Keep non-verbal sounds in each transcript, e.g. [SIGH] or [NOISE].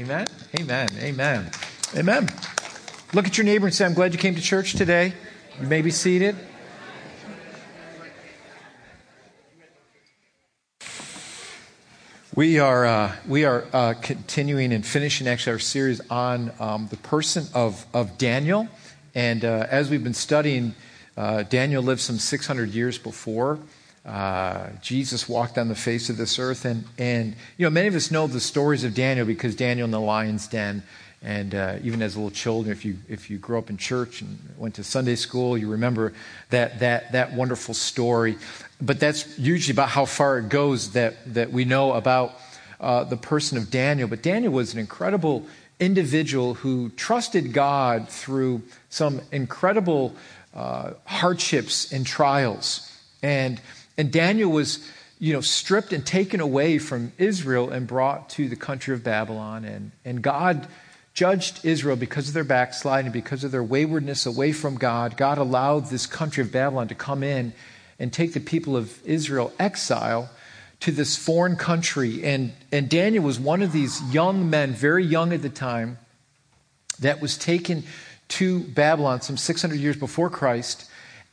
Amen. Amen. Amen. Amen. Look at your neighbor and say, I'm glad you came to church today. You may be seated. We are, uh, we are uh, continuing and finishing actually our series on um, the person of, of Daniel. And uh, as we've been studying, uh, Daniel lived some 600 years before uh, Jesus walked on the face of this earth. And, and, you know, many of us know the stories of Daniel because Daniel in the lion's den. And uh, even as little children, if you, if you grew up in church and went to Sunday school, you remember that, that, that wonderful story. But that's usually about how far it goes that, that we know about uh, the person of Daniel. But Daniel was an incredible individual who trusted God through some incredible uh, hardships and trials. And and Daniel was, you know, stripped and taken away from Israel and brought to the country of Babylon. And, and God judged Israel because of their backsliding, because of their waywardness away from God. God allowed this country of Babylon to come in and take the people of Israel exile to this foreign country. And, and Daniel was one of these young men, very young at the time, that was taken to Babylon some 600 years before Christ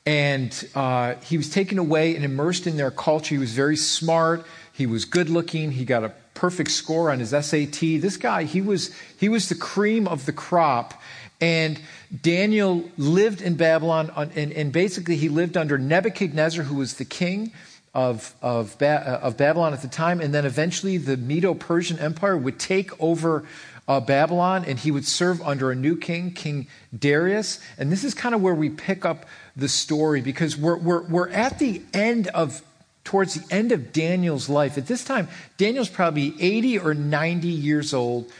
and uh, he was taken away and immersed in their culture. He was very smart. He was good looking. He got a perfect score on his SAT. This guy, he was, he was the cream of the crop. And Daniel lived in Babylon, and, and basically he lived under Nebuchadnezzar, who was the king of, of, ba- of Babylon at the time. And then eventually the Medo Persian Empire would take over uh, Babylon, and he would serve under a new king, King Darius. And this is kind of where we pick up the story because we're, we're, we're at the end of, towards the end of Daniel's life. At this time, Daniel's probably 80 or 90 years old,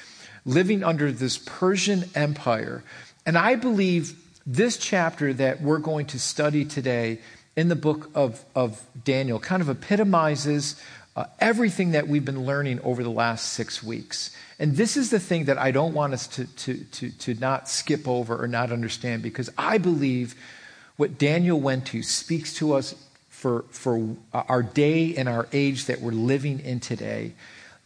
living under this Persian Empire. And I believe this chapter that we're going to study today in the book of, of Daniel kind of epitomizes uh, everything that we've been learning over the last six weeks. And this is the thing that I don't want us to, to, to, to not skip over or not understand because I believe what Daniel went to speaks to us for, for our day and our age that we're living in today.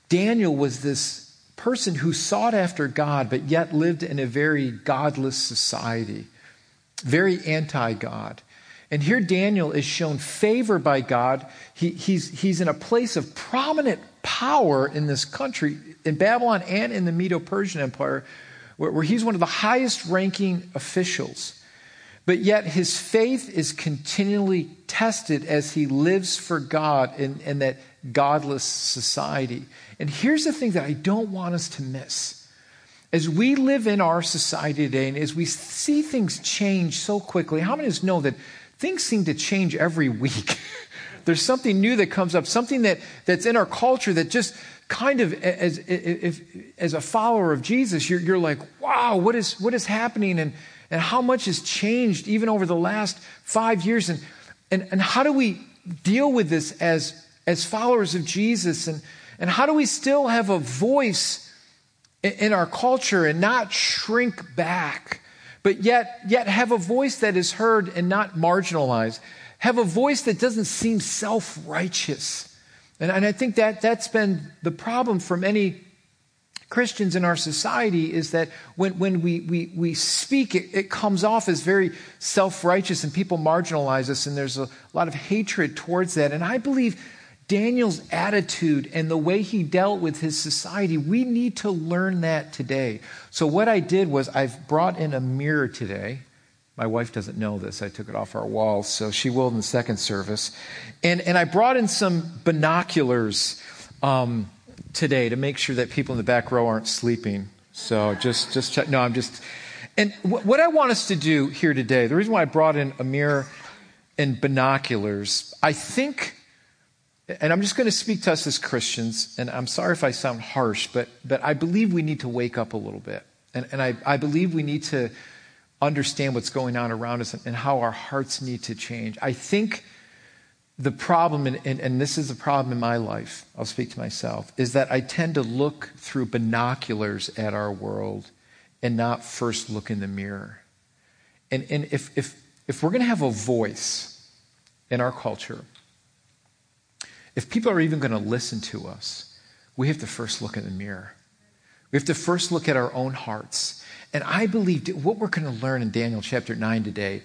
Daniel was this person who sought after God, but yet lived in a very godless society, very anti God. And here Daniel is shown favor by God. He, he's, he's in a place of prominent power in this country, in Babylon and in the Medo Persian Empire, where, where he's one of the highest ranking officials. But yet his faith is continually tested as he lives for God in, in that godless society. And here's the thing that I don't want us to miss. As we live in our society today and as we see things change so quickly, how many of us know that things seem to change every week. [LAUGHS] There's something new that comes up, something that, that's in our culture that just kind of, as, if, as a follower of Jesus, you're, you're like, wow, what is, what is happening? And, and how much has changed even over the last five years? And, and, and how do we deal with this as, as followers of Jesus? And, and how do we still have a voice in, in our culture and not shrink back? But yet, yet have a voice that is heard and not marginalized. Have a voice that doesn't seem self righteous. And, and I think that that's been the problem for many Christians in our society is that when, when we, we, we speak, it, it comes off as very self righteous and people marginalize us, and there's a lot of hatred towards that. And I believe Daniel's attitude and the way he dealt with his society, we need to learn that today. So, what I did was I've brought in a mirror today. My wife doesn't know this. I took it off our walls, so she will in the second service. And, and I brought in some binoculars um, today to make sure that people in the back row aren't sleeping. So, just, just check. No, I'm just. And w- what I want us to do here today, the reason why I brought in a mirror and binoculars, I think and I'm just going to speak to us as Christians, and I'm sorry if I sound harsh, but, but I believe we need to wake up a little bit. And, and I, I believe we need to understand what's going on around us and, and how our hearts need to change. I think the problem, and, and, and this is a problem in my life, I'll speak to myself, is that I tend to look through binoculars at our world and not first look in the mirror. And, and if, if, if we're going to have a voice in our culture, if people are even going to listen to us, we have to first look in the mirror. We have to first look at our own hearts. And I believe what we're going to learn in Daniel chapter 9 today,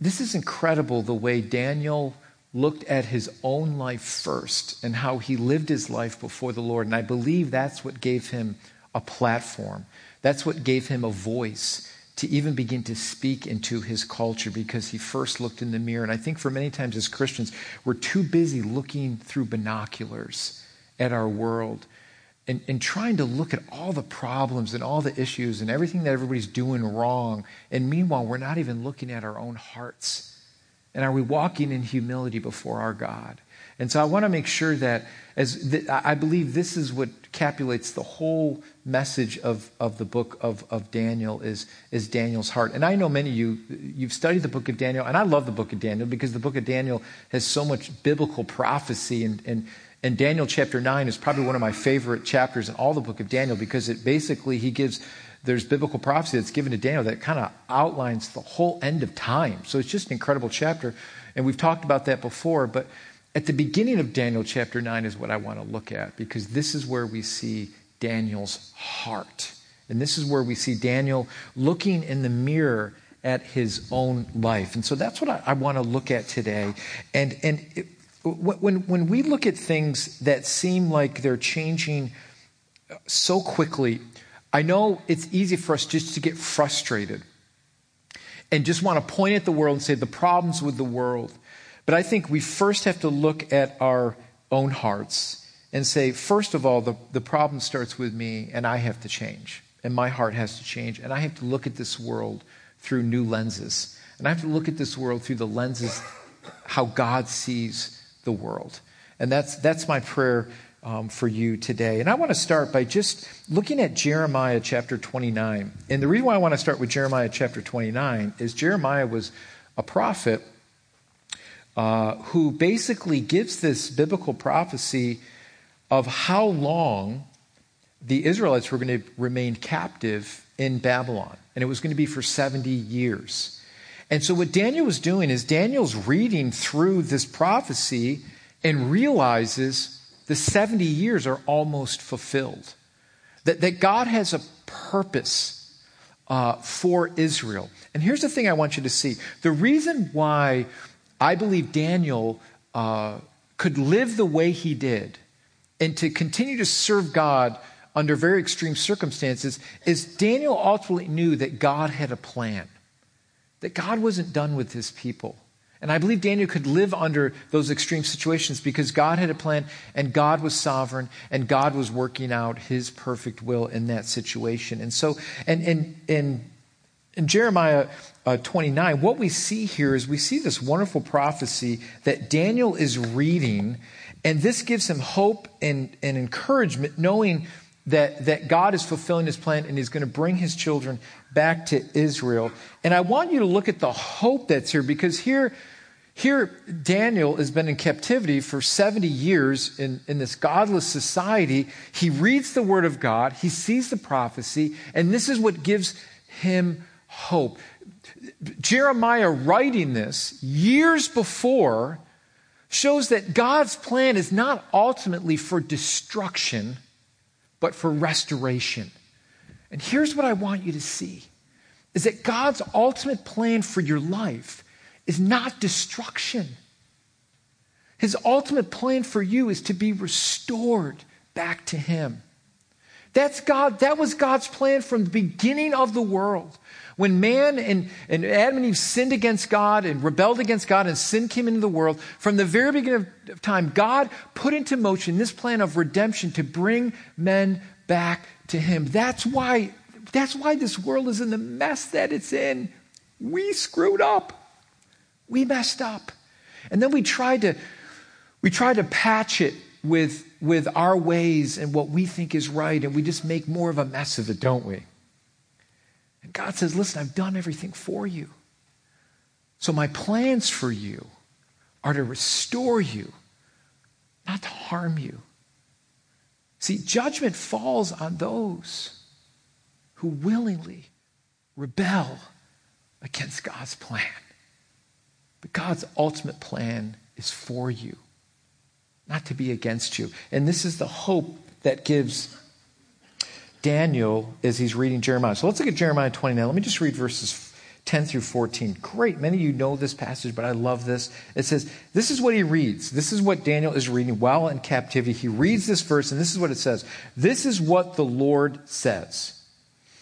this is incredible the way Daniel looked at his own life first and how he lived his life before the Lord. And I believe that's what gave him a platform. That's what gave him a voice to even begin to speak into his culture because he first looked in the mirror. And I think for many times as Christians, we're too busy looking through binoculars at our world and, and trying to look at all the problems and all the issues and everything that everybody's doing wrong. And meanwhile, we're not even looking at our own hearts. And are we walking in humility before our God? And so I want to make sure that, as th- I believe this is what capulates the whole message of, of the book of, of Daniel is, is Daniel's heart. And I know many of you, you've studied the book of Daniel, and I love the book of Daniel because the book of Daniel has so much biblical prophecy. And, and, and Daniel chapter 9 is probably one of my favorite chapters in all the book of Daniel because it basically, he gives there's biblical prophecy that's given to Daniel that kind of outlines the whole end of time. So it's just an incredible chapter. And we've talked about that before, but at the beginning of Daniel chapter 9 is what I want to look at because this is where we see Daniel's heart. And this is where we see Daniel looking in the mirror at his own life. And so that's what I, I want to look at today. And, and it, when, when we look at things that seem like they're changing so quickly, I know it's easy for us just to get frustrated and just want to point at the world and say the problems with the world. But I think we first have to look at our own hearts and say, first of all, the, the problem starts with me, and I have to change. And my heart has to change. And I have to look at this world through new lenses. And I have to look at this world through the lenses how God sees the world. And that's, that's my prayer um, for you today. And I want to start by just looking at Jeremiah chapter 29. And the reason why I want to start with Jeremiah chapter 29 is Jeremiah was a prophet uh, who basically gives this biblical prophecy of how long the Israelites were going to remain captive in Babylon. And it was going to be for 70 years. And so, what Daniel was doing is Daniel's reading through this prophecy and realizes the 70 years are almost fulfilled. That, that God has a purpose uh, for Israel. And here's the thing I want you to see the reason why I believe Daniel uh, could live the way he did and to continue to serve God under very extreme circumstances is Daniel ultimately knew that God had a plan, that God wasn't done with his people. And I believe Daniel could live under those extreme situations because God had a plan and God was sovereign and God was working out his perfect will in that situation. And so, and, and in Jeremiah uh, 29, what we see here is we see this wonderful prophecy that Daniel is reading, and this gives him hope and, and encouragement, knowing that, that God is fulfilling his plan and he's going to bring his children back to Israel. And I want you to look at the hope that's here because here, here Daniel has been in captivity for 70 years in, in this godless society. He reads the word of God, he sees the prophecy, and this is what gives him hope. Jeremiah writing this years before shows that God's plan is not ultimately for destruction, but for restoration. And here's what I want you to see is that God's ultimate plan for your life is not destruction. His ultimate plan for you is to be restored back to him. That's God, that was God's plan from the beginning of the world. When man and, and Adam and Eve sinned against God and rebelled against God and sin came into the world, from the very beginning of time, God put into motion this plan of redemption to bring men back to Him. That's why, that's why this world is in the mess that it's in. We screwed up. We messed up. And then we tried to, we tried to patch it with, with our ways and what we think is right, and we just make more of a mess of it, don't we? And God says, Listen, I've done everything for you. So my plans for you are to restore you, not to harm you. See, judgment falls on those who willingly rebel against God's plan. But God's ultimate plan is for you, not to be against you. And this is the hope that gives Daniel as he's reading Jeremiah. So let's look at Jeremiah 29. Let me just read verses 10 through 14. Great. Many of you know this passage, but I love this. It says, This is what he reads. This is what Daniel is reading while in captivity. He reads this verse, and this is what it says This is what the Lord says.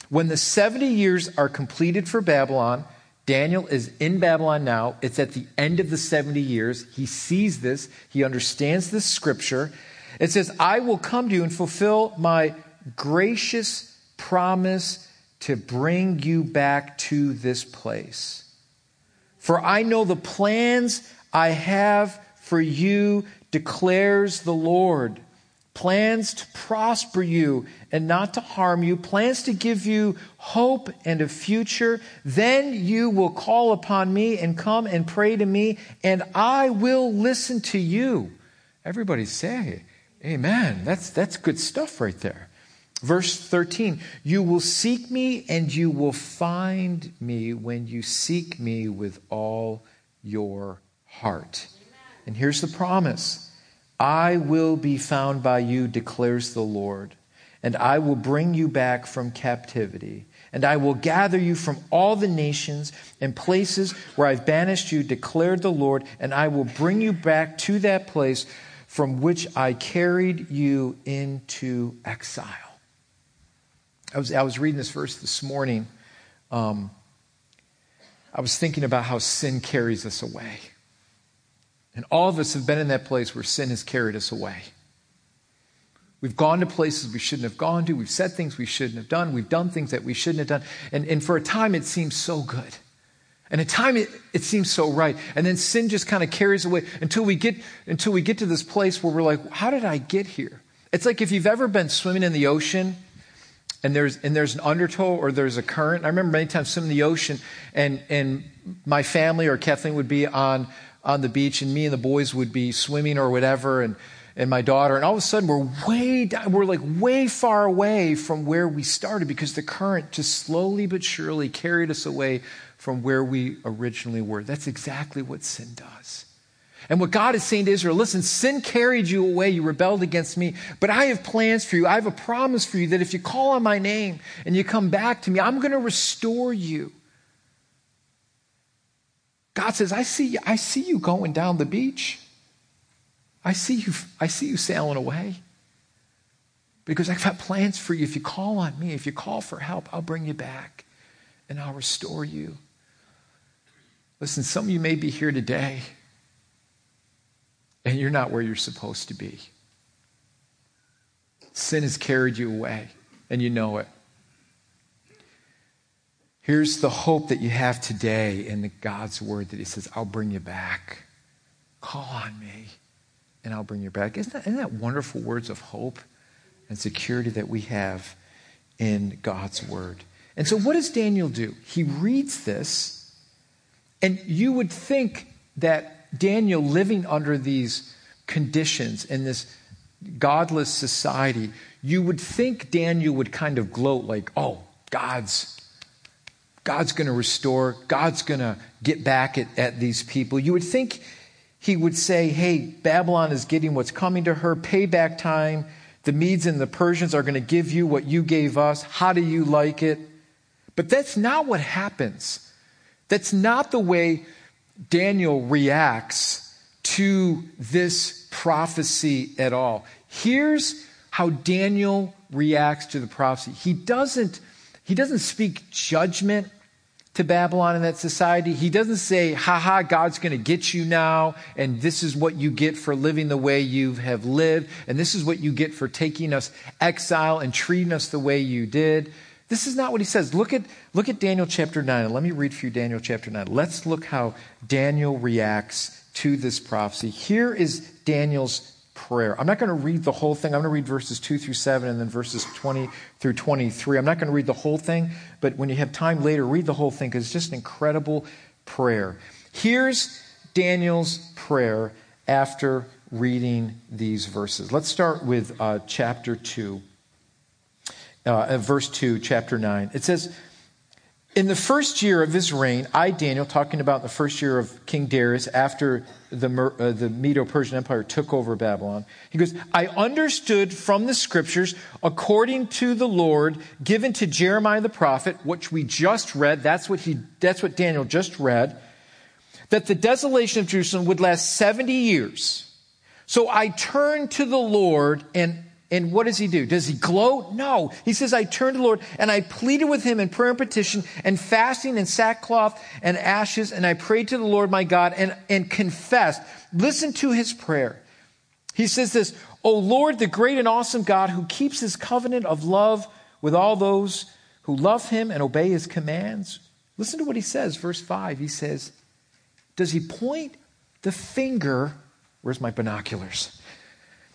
When the 70 years are completed for Babylon, Daniel is in Babylon now. It's at the end of the 70 years. He sees this, he understands this scripture. It says, I will come to you and fulfill my gracious promise to bring you back to this place. For I know the plans I have for you, declares the Lord. Plans to prosper you and not to harm you, plans to give you hope and a future. Then you will call upon me and come and pray to me, and I will listen to you. Everybody say, Amen. That's, that's good stuff right there. Verse 13, you will seek me and you will find me when you seek me with all your heart. And here's the promise I will be found by you, declares the Lord, and I will bring you back from captivity. And I will gather you from all the nations and places where I've banished you, declared the Lord, and I will bring you back to that place from which I carried you into exile. I was, I was reading this verse this morning. Um, I was thinking about how sin carries us away. And all of us have been in that place where sin has carried us away. We've gone to places we shouldn't have gone to. We've said things we shouldn't have done. We've done things that we shouldn't have done. And, and for a time, it seems so good. And at time it, it seems so right. And then sin just kind of carries away until we get until we get to this place where we're like, how did I get here? It's like if you've ever been swimming in the ocean and there's and there's an undertow or there's a current. I remember many times swimming in the ocean and and my family or Kathleen would be on on the beach and me and the boys would be swimming or whatever and and my daughter and all of a sudden we're way down, we're like way far away from where we started because the current just slowly but surely carried us away from where we originally were. That's exactly what sin does. And what God is saying to Israel listen, sin carried you away. You rebelled against me. But I have plans for you. I have a promise for you that if you call on my name and you come back to me, I'm going to restore you. God says, I see, you, I see you going down the beach. I see you, I see you sailing away. Because I've got plans for you. If you call on me, if you call for help, I'll bring you back and I'll restore you. Listen, some of you may be here today and you're not where you're supposed to be. Sin has carried you away, and you know it. Here's the hope that you have today in the God's word that He says, I'll bring you back. Call on me, and I'll bring you back. Isn't that, isn't that wonderful words of hope and security that we have in God's word? And so, what does Daniel do? He reads this and you would think that Daniel, living under these conditions in this godless society, you would think Daniel would kind of gloat like, oh, God's. God's going to restore. God's going to get back at, at these people. You would think he would say, Hey, Babylon is getting what's coming to her, payback time. The Medes and the Persians are going to give you what you gave us. How do you like it? But that's not what happens. That's not the way Daniel reacts to this prophecy at all. Here's how Daniel reacts to the prophecy. He doesn't, he doesn't speak judgment to Babylon in that society. He doesn't say, ha ha, God's going to get you now, and this is what you get for living the way you have lived, and this is what you get for taking us exile and treating us the way you did. This is not what he says. Look at, look at Daniel chapter 9. Let me read for you Daniel chapter 9. Let's look how Daniel reacts to this prophecy. Here is Daniel's prayer. I'm not going to read the whole thing. I'm going to read verses 2 through 7 and then verses 20 through 23. I'm not going to read the whole thing, but when you have time later, read the whole thing because it's just an incredible prayer. Here's Daniel's prayer after reading these verses. Let's start with uh, chapter 2 uh, verse 2, chapter 9. It says, In the first year of his reign, I, Daniel, talking about the first year of King Darius after the, uh, the Medo Persian Empire took over Babylon, he goes, I understood from the scriptures, according to the Lord, given to Jeremiah the prophet, which we just read, that's what, he, that's what Daniel just read, that the desolation of Jerusalem would last 70 years. So I turned to the Lord and and what does he do? Does he gloat? No. He says, I turned to the Lord and I pleaded with him in prayer and petition and fasting and sackcloth and ashes. And I prayed to the Lord my God and, and confessed. Listen to his prayer. He says this, O Lord, the great and awesome God who keeps his covenant of love with all those who love him and obey his commands. Listen to what he says, verse 5. He says, Does he point the finger? Where's my binoculars?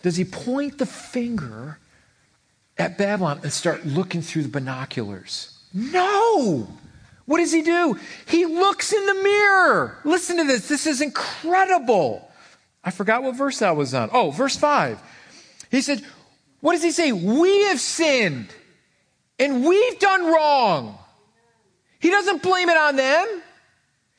Does he point the finger at Babylon and start looking through the binoculars? No! What does he do? He looks in the mirror. Listen to this. This is incredible. I forgot what verse that was on. Oh, verse 5. He said, What does he say? We have sinned and we've done wrong. He doesn't blame it on them.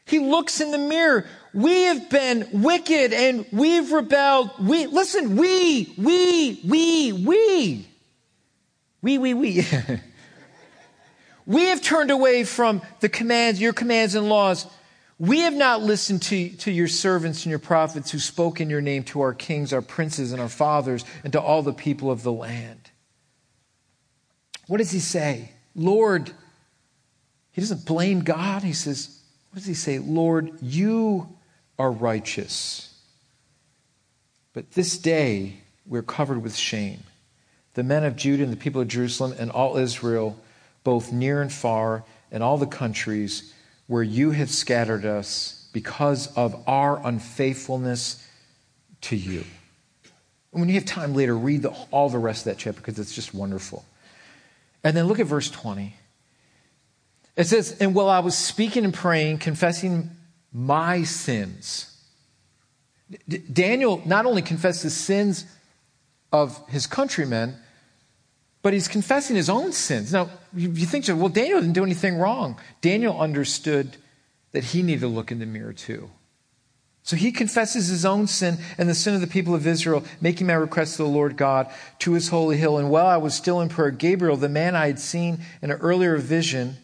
He looks in the mirror. We have been wicked and we've rebelled. We, listen, we, we, we, we. We, we, we. [LAUGHS] we have turned away from the commands, your commands and laws. We have not listened to, to your servants and your prophets who spoke in your name to our kings, our princes, and our fathers, and to all the people of the land. What does he say? Lord, he doesn't blame God. He says, What does he say? Lord, you are righteous. But this day we're covered with shame. The men of Judah and the people of Jerusalem and all Israel, both near and far, and all the countries where you have scattered us because of our unfaithfulness to you. And when you have time later, read the, all the rest of that chapter because it's just wonderful. And then look at verse 20. It says, And while I was speaking and praying, confessing my sins. D- Daniel not only confessed the sins of his countrymen, but he's confessing his own sins. Now, you, you think, well, Daniel didn't do anything wrong. Daniel understood that he needed to look in the mirror too. So he confesses his own sin and the sin of the people of Israel, making my request to the Lord God to his holy hill. And while I was still in prayer, Gabriel, the man I had seen in an earlier vision,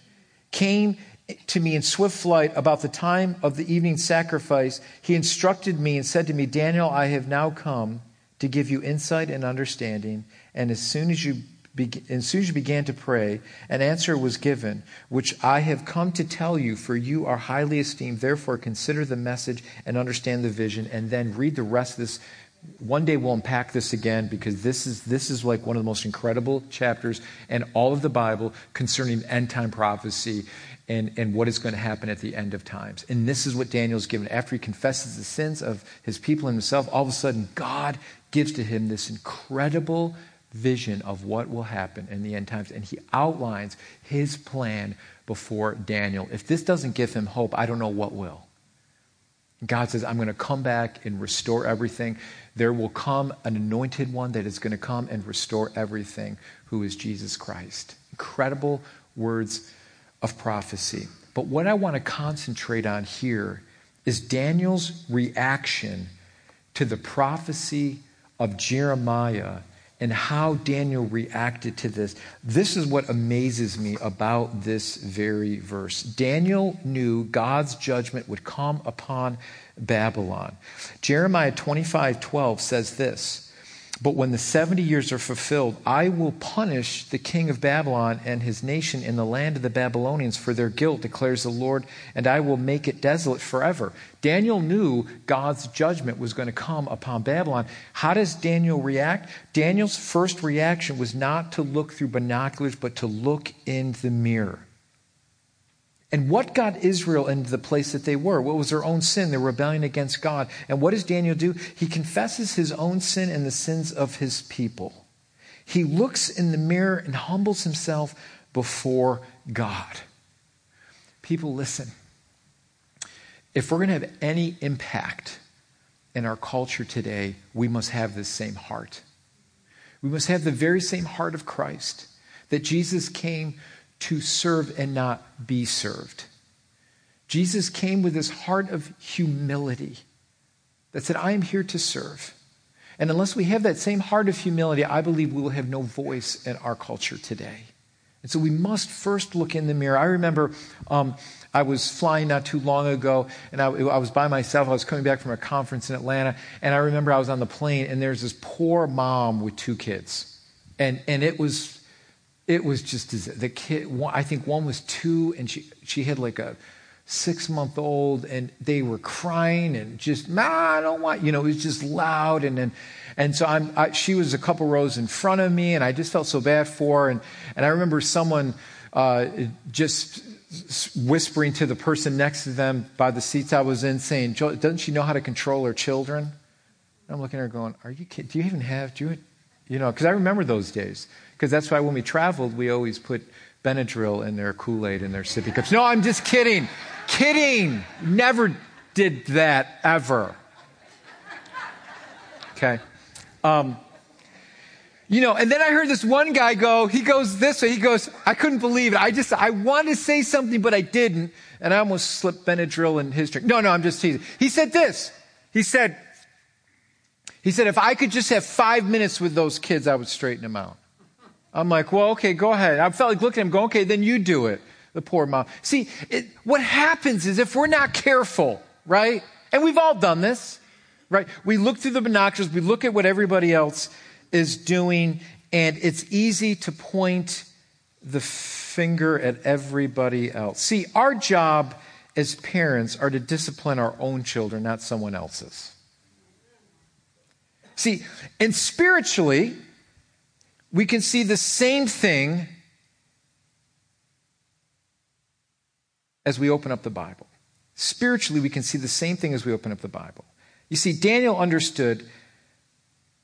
came to me in swift flight about the time of the evening sacrifice, he instructed me and said to me, Daniel, I have now come to give you insight and understanding. And as soon as you be- as soon as you began to pray, an answer was given, which I have come to tell you, for you are highly esteemed. Therefore, consider the message and understand the vision, and then read the rest of this. One day we'll unpack this again because this is, this is like one of the most incredible chapters in all of the Bible concerning end time prophecy and, and what is going to happen at the end of times. And this is what Daniel's given. After he confesses the sins of his people and himself, all of a sudden, God gives to him this incredible vision of what will happen in the end times. And he outlines his plan before Daniel. If this doesn't give him hope, I don't know what will. God says, I'm going to come back and restore everything. There will come an anointed one that is going to come and restore everything, who is Jesus Christ. Incredible words of prophecy. But what I want to concentrate on here is Daniel's reaction to the prophecy of Jeremiah and how Daniel reacted to this. This is what amazes me about this very verse. Daniel knew God's judgment would come upon Babylon. Jeremiah 25 12 says this. But when the 70 years are fulfilled, I will punish the king of Babylon and his nation in the land of the Babylonians for their guilt, declares the Lord, and I will make it desolate forever. Daniel knew God's judgment was going to come upon Babylon. How does Daniel react? Daniel's first reaction was not to look through binoculars, but to look in the mirror. And what got Israel into the place that they were? What was their own sin, their rebellion against God? And what does Daniel do? He confesses his own sin and the sins of his people. He looks in the mirror and humbles himself before God. People, listen. If we're going to have any impact in our culture today, we must have this same heart. We must have the very same heart of Christ that Jesus came to serve and not be served. Jesus came with this heart of humility that said, I am here to serve. And unless we have that same heart of humility, I believe we will have no voice in our culture today. And so we must first look in the mirror. I remember um, I was flying not too long ago, and I, I, was by myself. I was coming back from a conference in Atlanta, and I remember I was on the plane, and there's this poor mom with two kids, and and it was. It was just the kid. I think one was two, and she she had like a six month old, and they were crying and just, nah, I don't want, you know, it was just loud. And then, and so I'm, I, she was a couple rows in front of me, and I just felt so bad for her. And, and I remember someone uh, just whispering to the person next to them by the seats I was in, saying, Doesn't she know how to control her children? And I'm looking at her going, Are you kidding? Do you even have, do you, you know, because I remember those days. Because that's why when we traveled, we always put Benadryl in their Kool Aid in their sippy cups. No, I'm just kidding. Kidding. Never did that ever. Okay. Um, you know, and then I heard this one guy go, he goes this way, he goes, I couldn't believe it. I just, I wanted to say something, but I didn't. And I almost slipped Benadryl in his drink. No, no, I'm just teasing. He said this. He said, he said, if I could just have five minutes with those kids, I would straighten them out. I'm like, well, okay, go ahead. I felt like looking at him, going, okay, then you do it the poor mom. See, it, what happens is if we're not careful, right? And we've all done this, right? We look through the binoculars, we look at what everybody else is doing, and it's easy to point the finger at everybody else. See, our job as parents are to discipline our own children, not someone else's. See, and spiritually, we can see the same thing as we open up the Bible. Spiritually, we can see the same thing as we open up the Bible. You see, Daniel understood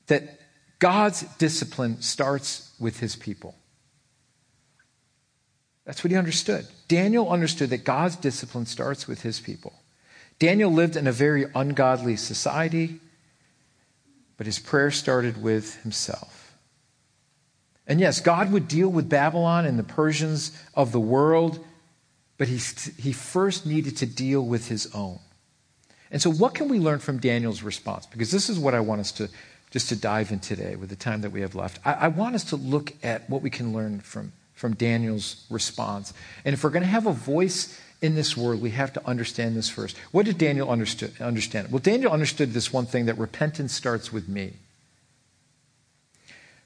that God's discipline starts with his people. That's what he understood. Daniel understood that God's discipline starts with his people. Daniel lived in a very ungodly society, but his prayer started with himself. And yes, God would deal with Babylon and the Persians of the world but he, he first needed to deal with his own. And so, what can we learn from Daniel's response? Because this is what I want us to just to dive in today with the time that we have left. I, I want us to look at what we can learn from, from Daniel's response. And if we're going to have a voice in this world, we have to understand this first. What did Daniel understand? Well, Daniel understood this one thing that repentance starts with me.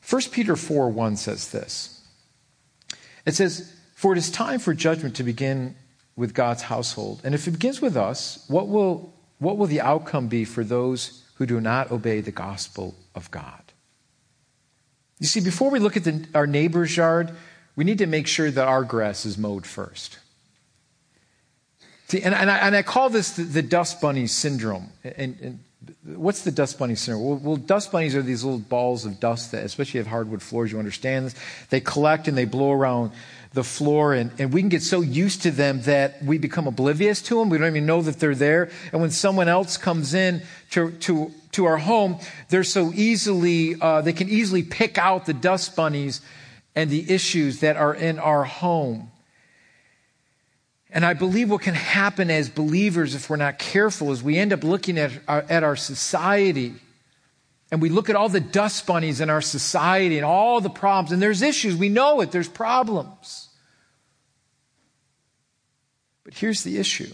1 Peter 4 1 says this. It says, for it is time for judgment to begin with God's household. And if it begins with us, what will, what will the outcome be for those who do not obey the gospel of God? You see, before we look at the, our neighbor's yard, we need to make sure that our grass is mowed first. See, and, and, I, and I call this the, the dust bunny syndrome. And, and, what's the dust bunny syndrome? Well, well, dust bunnies are these little balls of dust that, especially if hardwood floors, you understand this. They collect and they blow around the floor, and, and we can get so used to them that we become oblivious to them. We don't even know that they're there. And when someone else comes in to, to, to our home, they're so easily, uh, they can easily pick out the dust bunnies and the issues that are in our home. And I believe what can happen as believers, if we're not careful, is we end up looking at our, at our society and we look at all the dust bunnies in our society and all the problems, and there's issues. We know it, there's problems. But here's the issue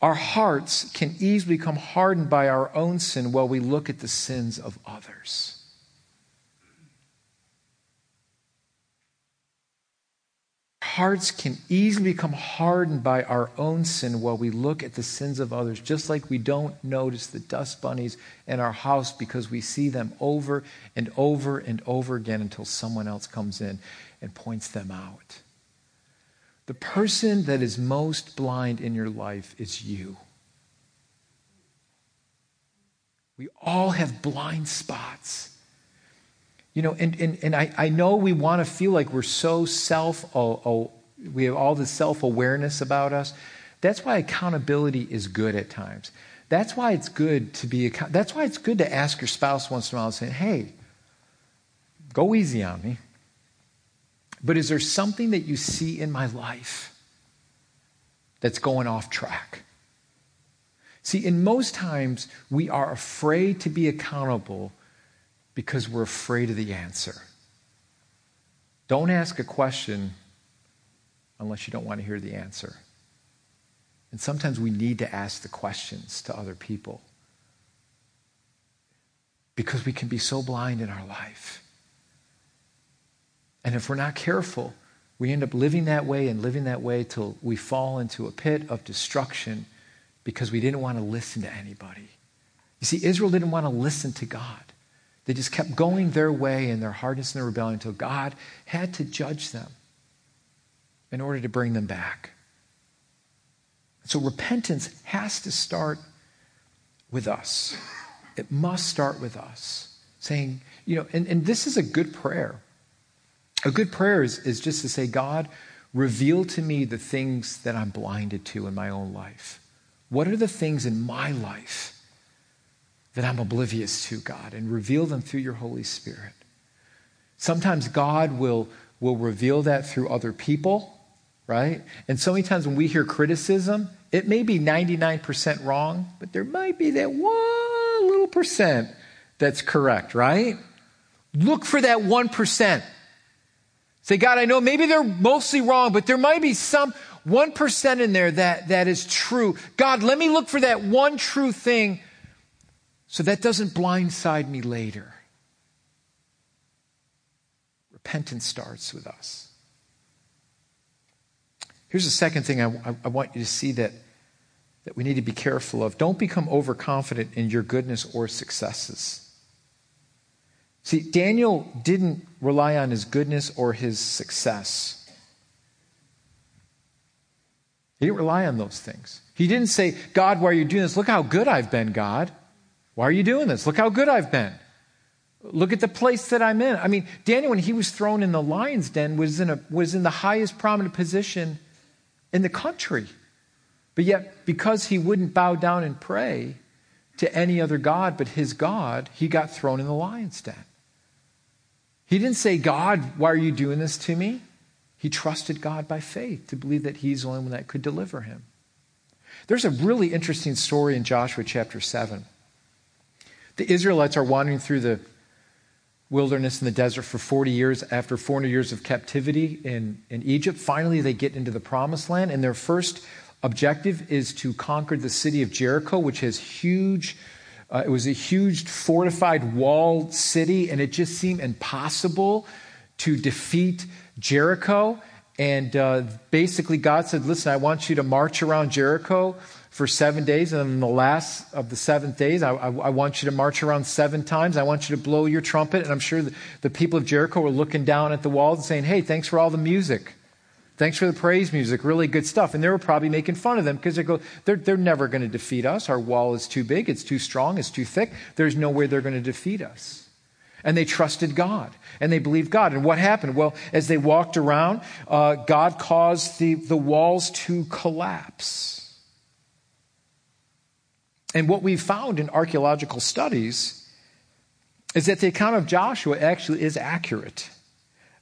our hearts can easily become hardened by our own sin while we look at the sins of others. Hearts can easily become hardened by our own sin while we look at the sins of others, just like we don't notice the dust bunnies in our house because we see them over and over and over again until someone else comes in and points them out. The person that is most blind in your life is you. We all have blind spots. You know, and, and, and I, I know we want to feel like we're so self, oh, oh, we have all this self awareness about us. That's why accountability is good at times. That's why it's good to be, that's why it's good to ask your spouse once in a while, saying, hey, go easy on me. But is there something that you see in my life that's going off track? See, in most times, we are afraid to be accountable because we're afraid of the answer. Don't ask a question unless you don't want to hear the answer. And sometimes we need to ask the questions to other people because we can be so blind in our life. And if we're not careful, we end up living that way and living that way till we fall into a pit of destruction because we didn't want to listen to anybody. You see, Israel didn't want to listen to God. They just kept going their way in their hardness and their rebellion until God had to judge them in order to bring them back. So repentance has to start with us. It must start with us. Saying, you know, and, and this is a good prayer. A good prayer is, is just to say, God, reveal to me the things that I'm blinded to in my own life. What are the things in my life that I'm oblivious to, God? And reveal them through your Holy Spirit. Sometimes God will, will reveal that through other people, right? And so many times when we hear criticism, it may be 99% wrong, but there might be that one little percent that's correct, right? Look for that 1%. Say, God, I know maybe they're mostly wrong, but there might be some 1% in there that, that is true. God, let me look for that one true thing so that doesn't blindside me later. Repentance starts with us. Here's the second thing I, I, want you to see that, that we need to be careful of. Don't become overconfident in your goodness or successes. See, Daniel didn't rely on his goodness or his success. He didn't rely on those things. He didn't say, God, why are you doing this? Look how good I've been, God. Why are you doing this? Look how good I've been. Look at the place that I'm in. I mean, Daniel, when he was thrown in the lion's den, was in, a, was in the highest prominent position in the country. But yet, because he wouldn't bow down and pray to any other God but his God, he got thrown in the lion's den. He didn't say, God, why are you doing this to me? He trusted God by faith to believe that He's the only one that could deliver him. There's a really interesting story in Joshua chapter 7. The Israelites are wandering through the wilderness in the desert for 40 years after 400 years of captivity in, in Egypt. Finally, they get into the promised land, and their first objective is to conquer the city of Jericho, which has huge uh, it was a huge fortified walled city, and it just seemed impossible to defeat Jericho. And uh, basically, God said, Listen, I want you to march around Jericho for seven days. And then the last of the seventh days, I, I, I, want you to march around seven times. I want you to blow your trumpet. And I'm sure the, the people of Jericho were looking down at the walls and saying, Hey, thanks for all the music. Thanks for the praise music. Really good stuff. And they were probably making fun of them because they go, they're, they're never going to defeat us. Our wall is too big. It's too strong. It's too thick. There's no way they're going to defeat us. And they trusted God and they believed God. And what happened? Well, as they walked around, uh, God caused the, the walls to collapse. And what we've found in archaeological studies is that the account of Joshua actually is accurate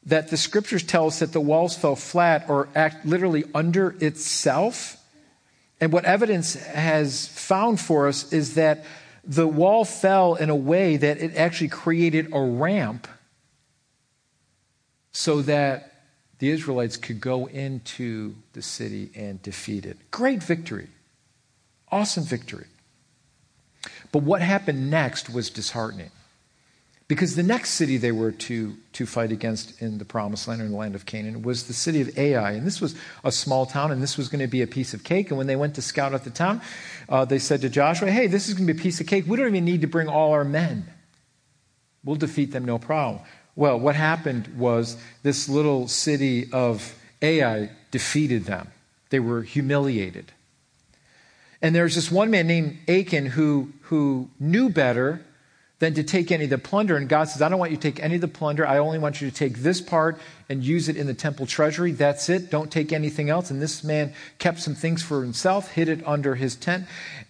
that the scriptures tell us that the walls fell flat or act literally under itself. And what evidence has found for us is that the wall fell in a way that it actually created a ramp so that the Israelites could go into the city and defeat it. Great victory. Awesome victory. But what happened next was disheartening. Because the next city they were to, to fight against in the promised land or in the land of Canaan was the city of Ai. And this was a small town, and this was going to be a piece of cake. And when they went to scout out the town, uh, they said to Joshua, Hey, this is going to be a piece of cake. We don't even need to bring all our men. We'll defeat them, no problem. Well, what happened was this little city of Ai defeated them, they were humiliated. And there's this one man named Achan who, who knew better than to take any of the plunder. And God says, I don't want you to take any of the plunder. I only want you to take this part and use it in the temple treasury. That's it. Don't take anything else. And this man kept some things for himself, hid it under his tent.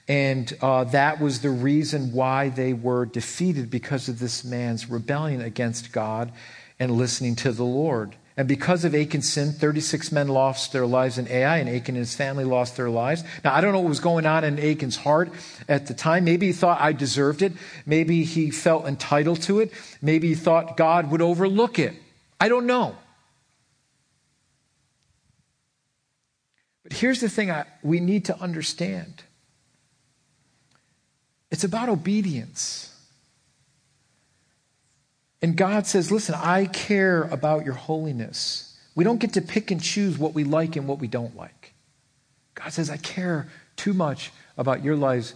And uh, that was the reason why they were defeated because of this man's rebellion against God and listening to the Lord. And because of Achan's sin, 36 men lost their lives in Ai, and Achan and his family lost their lives. Now, I don't know what was going on in Achan's heart at the time. Maybe he thought I deserved it. Maybe he felt entitled to it. Maybe he thought God would overlook it. I don't know. But here's the thing I, we need to understand it's about obedience. And God says, Listen, I care about your holiness. We don't get to pick and choose what we like and what we don't like. God says, I care too much about your lives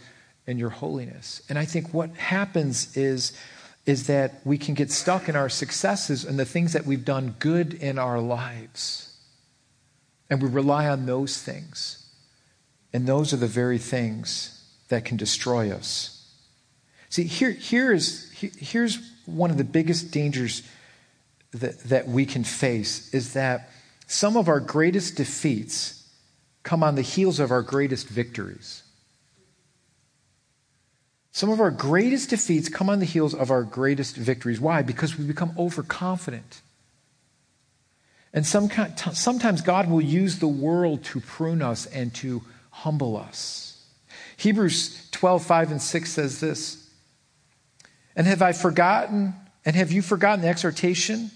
and your holiness. And I think what happens is, is that we can get stuck in our successes and the things that we've done good in our lives. And we rely on those things. And those are the very things that can destroy us. See, here, here is, here's one of the biggest dangers that, that we can face is that some of our greatest defeats come on the heels of our greatest victories. Some of our greatest defeats come on the heels of our greatest victories. Why? Because we become overconfident. And some, sometimes God will use the world to prune us and to humble us. Hebrews 12, 5 and 6 says this and have I forgotten, and have you forgotten the exhortation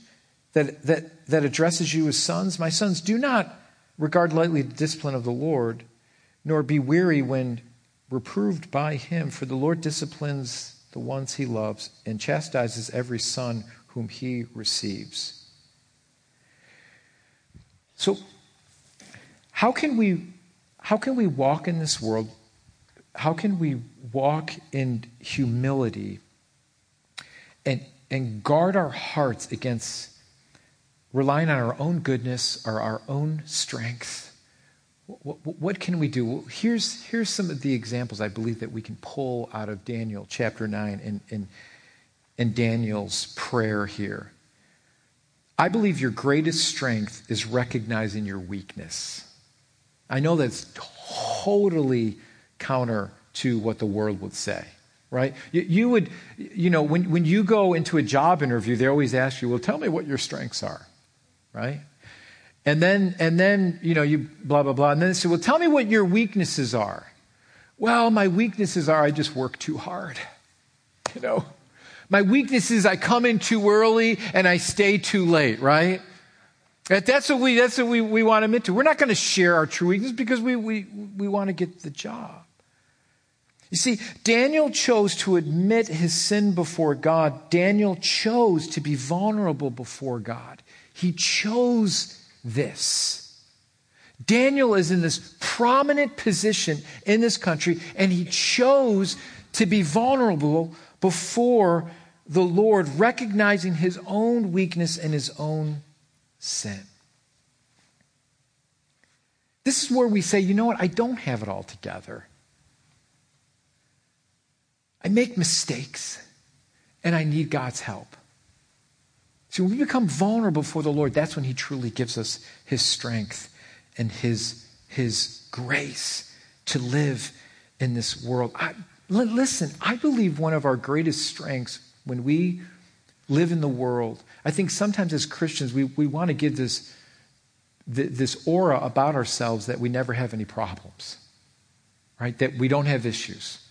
that, that, that addresses you as sons? My sons, do not regard lightly the discipline of the Lord, nor be weary when reproved by him, for the Lord disciplines the ones he loves and chastises every son whom he receives. So, how can we, how can we walk in this world? How can we walk in humility and, and guard our hearts against relying on our own goodness or our own strength. What, what, can we do? Well, here's, here's some of the examples I believe that we can pull out of Daniel chapter 9 and, and, and Daniel's prayer here. I believe your greatest strength is recognizing your weakness. I know that's totally counter to what the world would say right? You, you, would, you know, when, when you go into a job interview, they always ask you, well, tell me what your strengths are, right? And then, and then, you know, you blah, blah, blah. And then they say, well, tell me what your weaknesses are. Well, my weaknesses are I just work too hard, [LAUGHS] you know? My weakness is I come in too early and I stay too late, right? That's what we, that's what we, we want to admit to. We're not going to share our true weakness because we, we, we want to get the job. You see, Daniel chose to admit his sin before God. Daniel chose to be vulnerable before God. He chose this. Daniel is in this prominent position in this country, and he chose to be vulnerable before the Lord, recognizing his own weakness and his own sin. This is where we say, you know what, I don't have it all together. I make mistakes and I need God's help. See, when we become vulnerable before the Lord, that's when He truly gives us His strength and His, his grace to live in this world. I, listen, I believe one of our greatest strengths when we live in the world, I think sometimes as Christians, we, we want to give this, this aura about ourselves that we never have any problems, right? That we don't have issues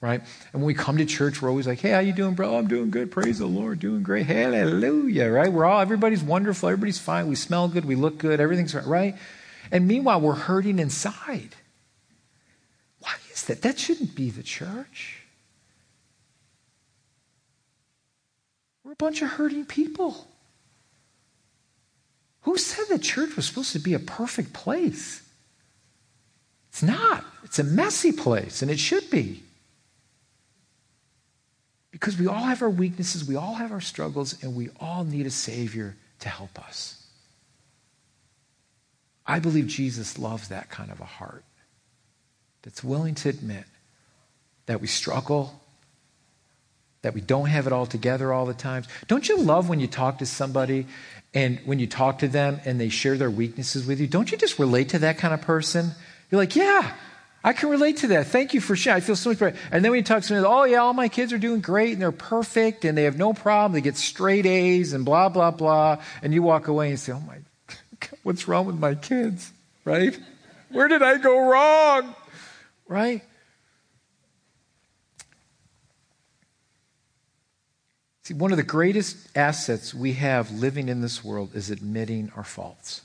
right? And when we come to church, we're always like, hey, how you doing, bro? I'm doing good. Praise the Lord. Doing great. Hallelujah, right? We're all, everybody's wonderful. Everybody's fine. We smell good. We look good. Everything's right, right? And meanwhile, we're hurting inside. Why is that? That shouldn't be the church. We're a bunch of hurting people. Who said the church was supposed to be a perfect place? It's not. It's a messy place, and it should be. Because we all have our weaknesses, we all have our struggles, and we all need a Savior to help us. I believe Jesus loves that kind of a heart that's willing to admit that we struggle, that we don't have it all together all the time. Don't you love when you talk to somebody and when you talk to them and they share their weaknesses with you? Don't you just relate to that kind of person? You're like, yeah, I can relate to that. Thank you for sharing. I feel so much better. And then you talk to me, oh, yeah, all my kids are doing great and they're perfect and they have no problem. They get straight A's and blah, blah, blah. And you walk away and say, oh, my God, [LAUGHS] what's wrong with my kids? Right? Where did I go wrong? Right? See, one of the greatest assets we have living in this world is admitting our faults.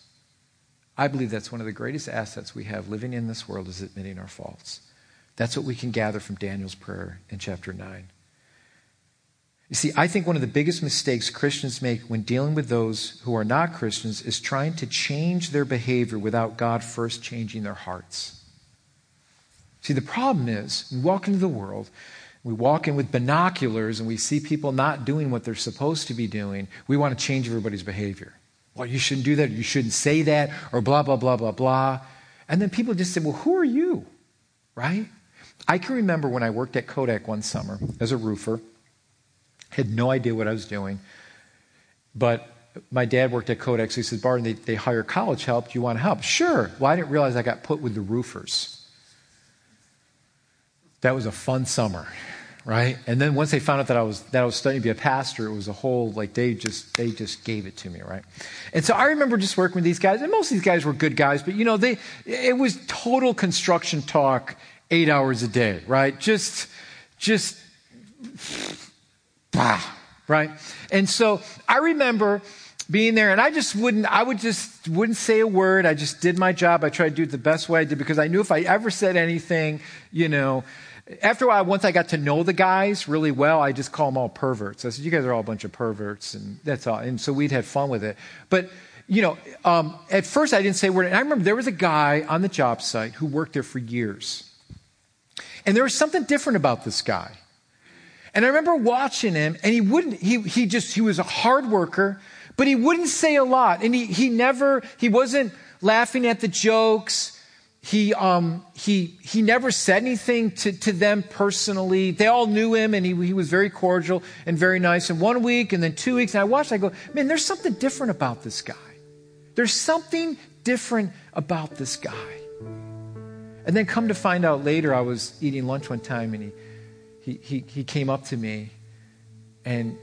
I believe that's one of the greatest assets we have living in this world is admitting our faults. That's what we can gather from Daniel's prayer in chapter 9. You see, I think one of the biggest mistakes Christians make when dealing with those who are not Christians is trying to change their behavior without God first changing their hearts. See, the problem is, we walk into the world, we walk in with binoculars, and we see people not doing what they're supposed to be doing. We want to change everybody's behavior. Well, you shouldn't do that, you shouldn't say that, or blah, blah, blah, blah, blah. And then people just say, well, who are you? Right? I can remember when I worked at Kodak one summer as a roofer, had no idea what I was doing. But my dad worked at Kodak, so he said, Barton, they, they hire college help. Do you want to help? Sure. Well, I didn't realize I got put with the roofers. That was a fun summer right? And then once they found out that I was that I was studying to be a pastor, it was a whole like they just they just gave it to me, right? And so I remember just working with these guys, and most of these guys were good guys, but you know they it was total construction talk, eight hours a day, right? Just just bah, right? And so I remember being there and I just wouldn't, I would just wouldn't say a word. I just did my job. I tried to do it the best way I did because I knew if I ever said anything, you know, after a while, once I got to know the guys really well, I just call them all perverts. I said, "You guys are all a bunch of perverts," and that's all. And so we'd had fun with it. But you know, um, at first I didn't say a word. And I remember there was a guy on the job site who worked there for years, and there was something different about this guy. And I remember watching him, and he wouldn't. He he just he was a hard worker, but he wouldn't say a lot, and he he never he wasn't laughing at the jokes he, um, he, he never said anything to, to them personally. They all knew him and he, he was very cordial and very nice. And one week and then two weeks, and I watched, I go, man, there's something different about this guy. There's something different about this guy. And then come to find out later, I was eating lunch one time and he, he, he, he came up to me and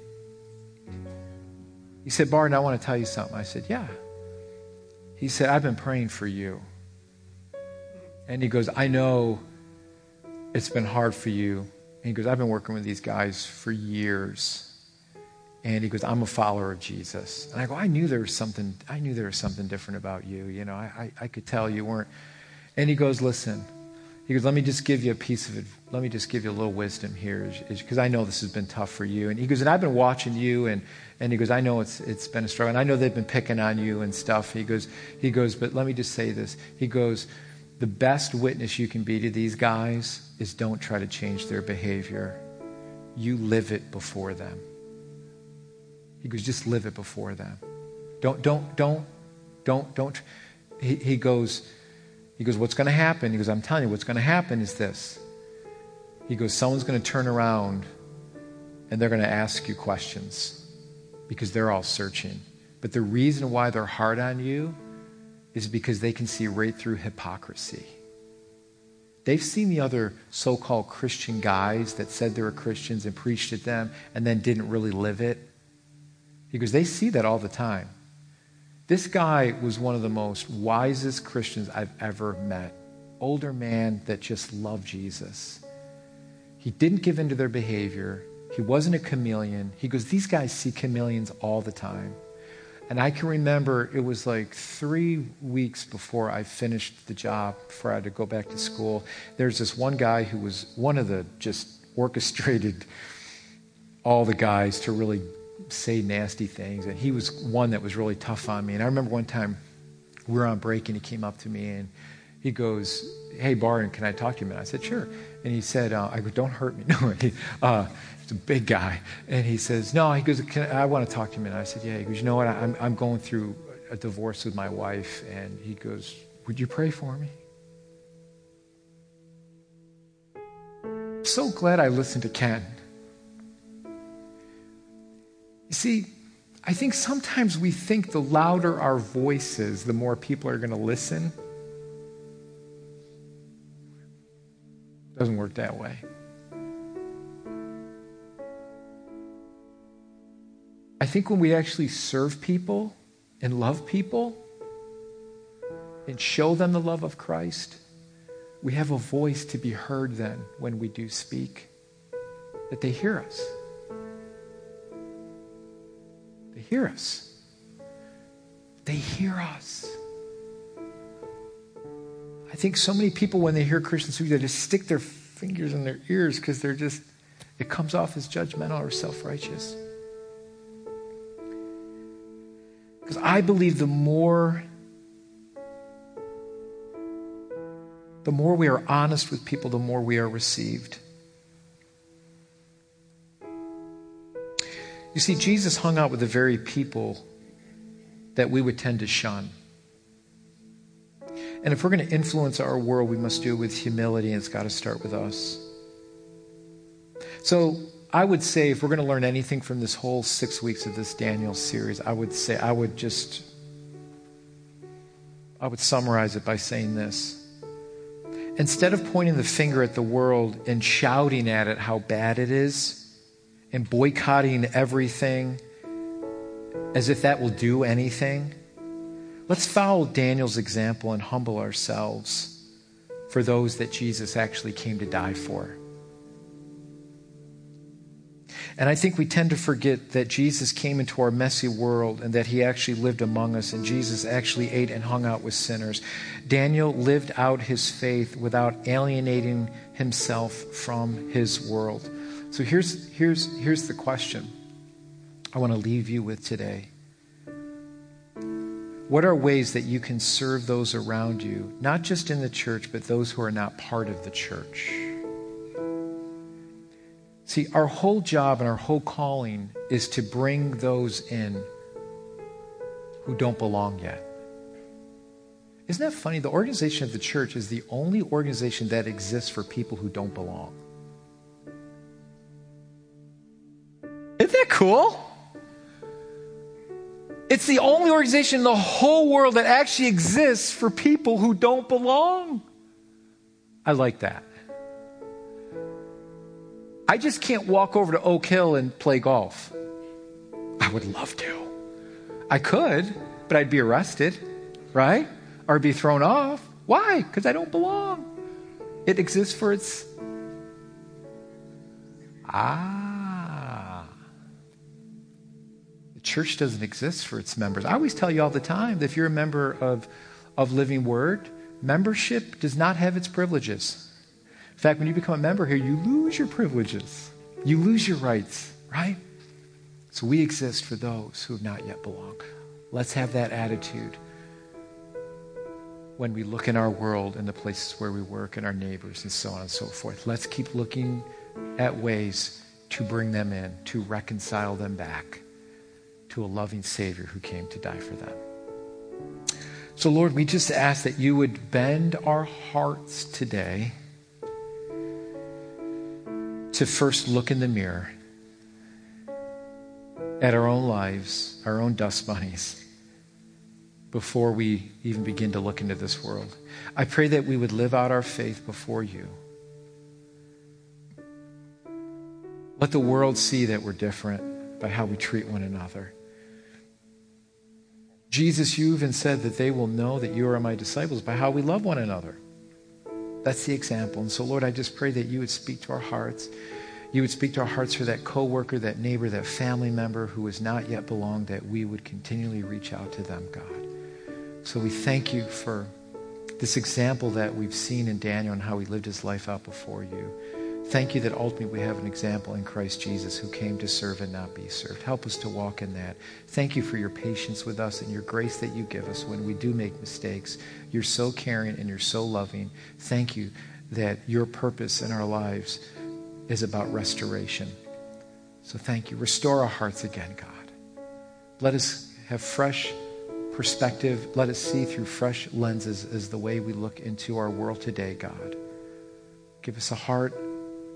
he said, Barton, I want to tell you something. I said, yeah. He said, I've been praying for you. And he goes, I know it's been hard for you. And he goes, I've been working with these guys for years. And he goes, I'm a follower of Jesus. And I go, I knew there was something, I knew there was something different about you. You know, I, I, I could tell you weren't. And he goes, listen, he goes, let me just give you a piece of it. Let me just give you a little wisdom here, because I know this has been tough for you. And he goes, and I've been watching you, and, and he goes, I know it's, it's been a struggle. And I know they've been picking on you and stuff. He goes, he goes, but let me just say this. He goes, the best witness you can be to these guys is don't try to change their behavior. You live it before them. He goes, just live it before them. Don't, don't, don't, don't, don't. He, he goes, he goes, what's going to happen? He goes, I'm telling you, what's going to happen is this. He goes, someone's going to turn around and they're going to ask you questions because they're all searching. But the reason why they're hard on you is because they can see right through hypocrisy. They've seen the other so called Christian guys that said they were Christians and preached at them and then didn't really live it. Because they see that all the time. This guy was one of the most wisest Christians I've ever met. Older man that just loved Jesus. He didn't give in to their behavior. He wasn't a chameleon. He goes, These guys see chameleons all the time. And I can remember it was like three weeks before I finished the job, before I had to go back to school. There's this one guy who was one of the just orchestrated all the guys to really say nasty things. And he was one that was really tough on me. And I remember one time we were on break and he came up to me and he goes, Hey, Barton, can I talk to you a minute? I said, Sure. And he said, uh, I go, Don't hurt me. [LAUGHS] No, he, uh, He's a big guy. And he says, No, he goes, I want to talk to him. And I said, Yeah. He goes, You know what? I'm, I'm going through a divorce with my wife. And he goes, Would you pray for me? So glad I listened to Ken. You see, I think sometimes we think the louder our voices, the more people are going to listen. Doesn't work that way. I think when we actually serve people and love people and show them the love of Christ, we have a voice to be heard then when we do speak, that they hear us. They hear us. They hear us. I think so many people, when they hear Christians speak, they just stick their fingers in their ears because they're just, it comes off as judgmental or self righteous. Because I believe the more the more we are honest with people, the more we are received. You see, Jesus hung out with the very people that we would tend to shun. And if we're going to influence our world, we must do it with humility, and it's got to start with us. So I would say if we're going to learn anything from this whole six weeks of this Daniel series, I would say, I would just, I would summarize it by saying this. Instead of pointing the finger at the world and shouting at it how bad it is and boycotting everything as if that will do anything, let's follow Daniel's example and humble ourselves for those that Jesus actually came to die for. And I think we tend to forget that Jesus came into our messy world and that he actually lived among us, and Jesus actually ate and hung out with sinners. Daniel lived out his faith without alienating himself from his world. So here's, here's, here's the question I want to leave you with today. What are ways that you can serve those around you, not just in the church, but those who are not part of the church? See, our whole job and our whole calling is to bring those in who don't belong yet. Isn't that funny? The organization of the church is the only organization that exists for people who don't belong. Isn't that cool? It's the only organization in the whole world that actually exists for people who don't belong. I like that. I just can't walk over to Oak Hill and play golf. I would love to. I could, but I'd be arrested, right? Or be thrown off. Why? Because I don't belong. It exists for its. Ah. The church doesn't exist for its members. I always tell you all the time that if you're a member of, of Living Word, membership does not have its privileges. In fact, when you become a member here, you lose your privileges, you lose your rights, right? So we exist for those who have not yet belonged. Let's have that attitude when we look in our world and the places where we work and our neighbors and so on and so forth. Let's keep looking at ways to bring them in, to reconcile them back to a loving Savior who came to die for them. So, Lord, we just ask that you would bend our hearts today to first look in the mirror at our own lives, our own dust bunnies, before we even begin to look into this world. I pray that we would live out our faith before you. Let the world see that we're different by how we treat one another. Jesus, you even said that they will know that you are my disciples by how we love one another. That's the example. And so, Lord, I just pray that you would speak to our hearts. You would speak to our hearts for that coworker, that neighbor, that family member who has not yet belonged, that we would continually reach out to them, God. So we thank you for this example that we've seen in Daniel and how he lived his life out before you. Thank you that ultimately we have an example in Christ Jesus who came to serve and not be served. Help us to walk in that. Thank you for your patience with us and your grace that you give us when we do make mistakes. You're so caring and you're so loving. Thank you that your purpose in our lives is about restoration. So thank you. Restore our hearts again, God. Let us have fresh perspective. Let us see through fresh lenses as the way we look into our world today, God. Give us a heart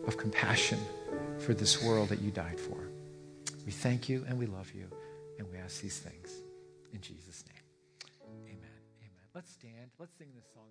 of compassion for this world that you died for. We thank you and we love you, and we ask these things in Jesus' name. Amen. Amen. Let's stand. Let's sing this song.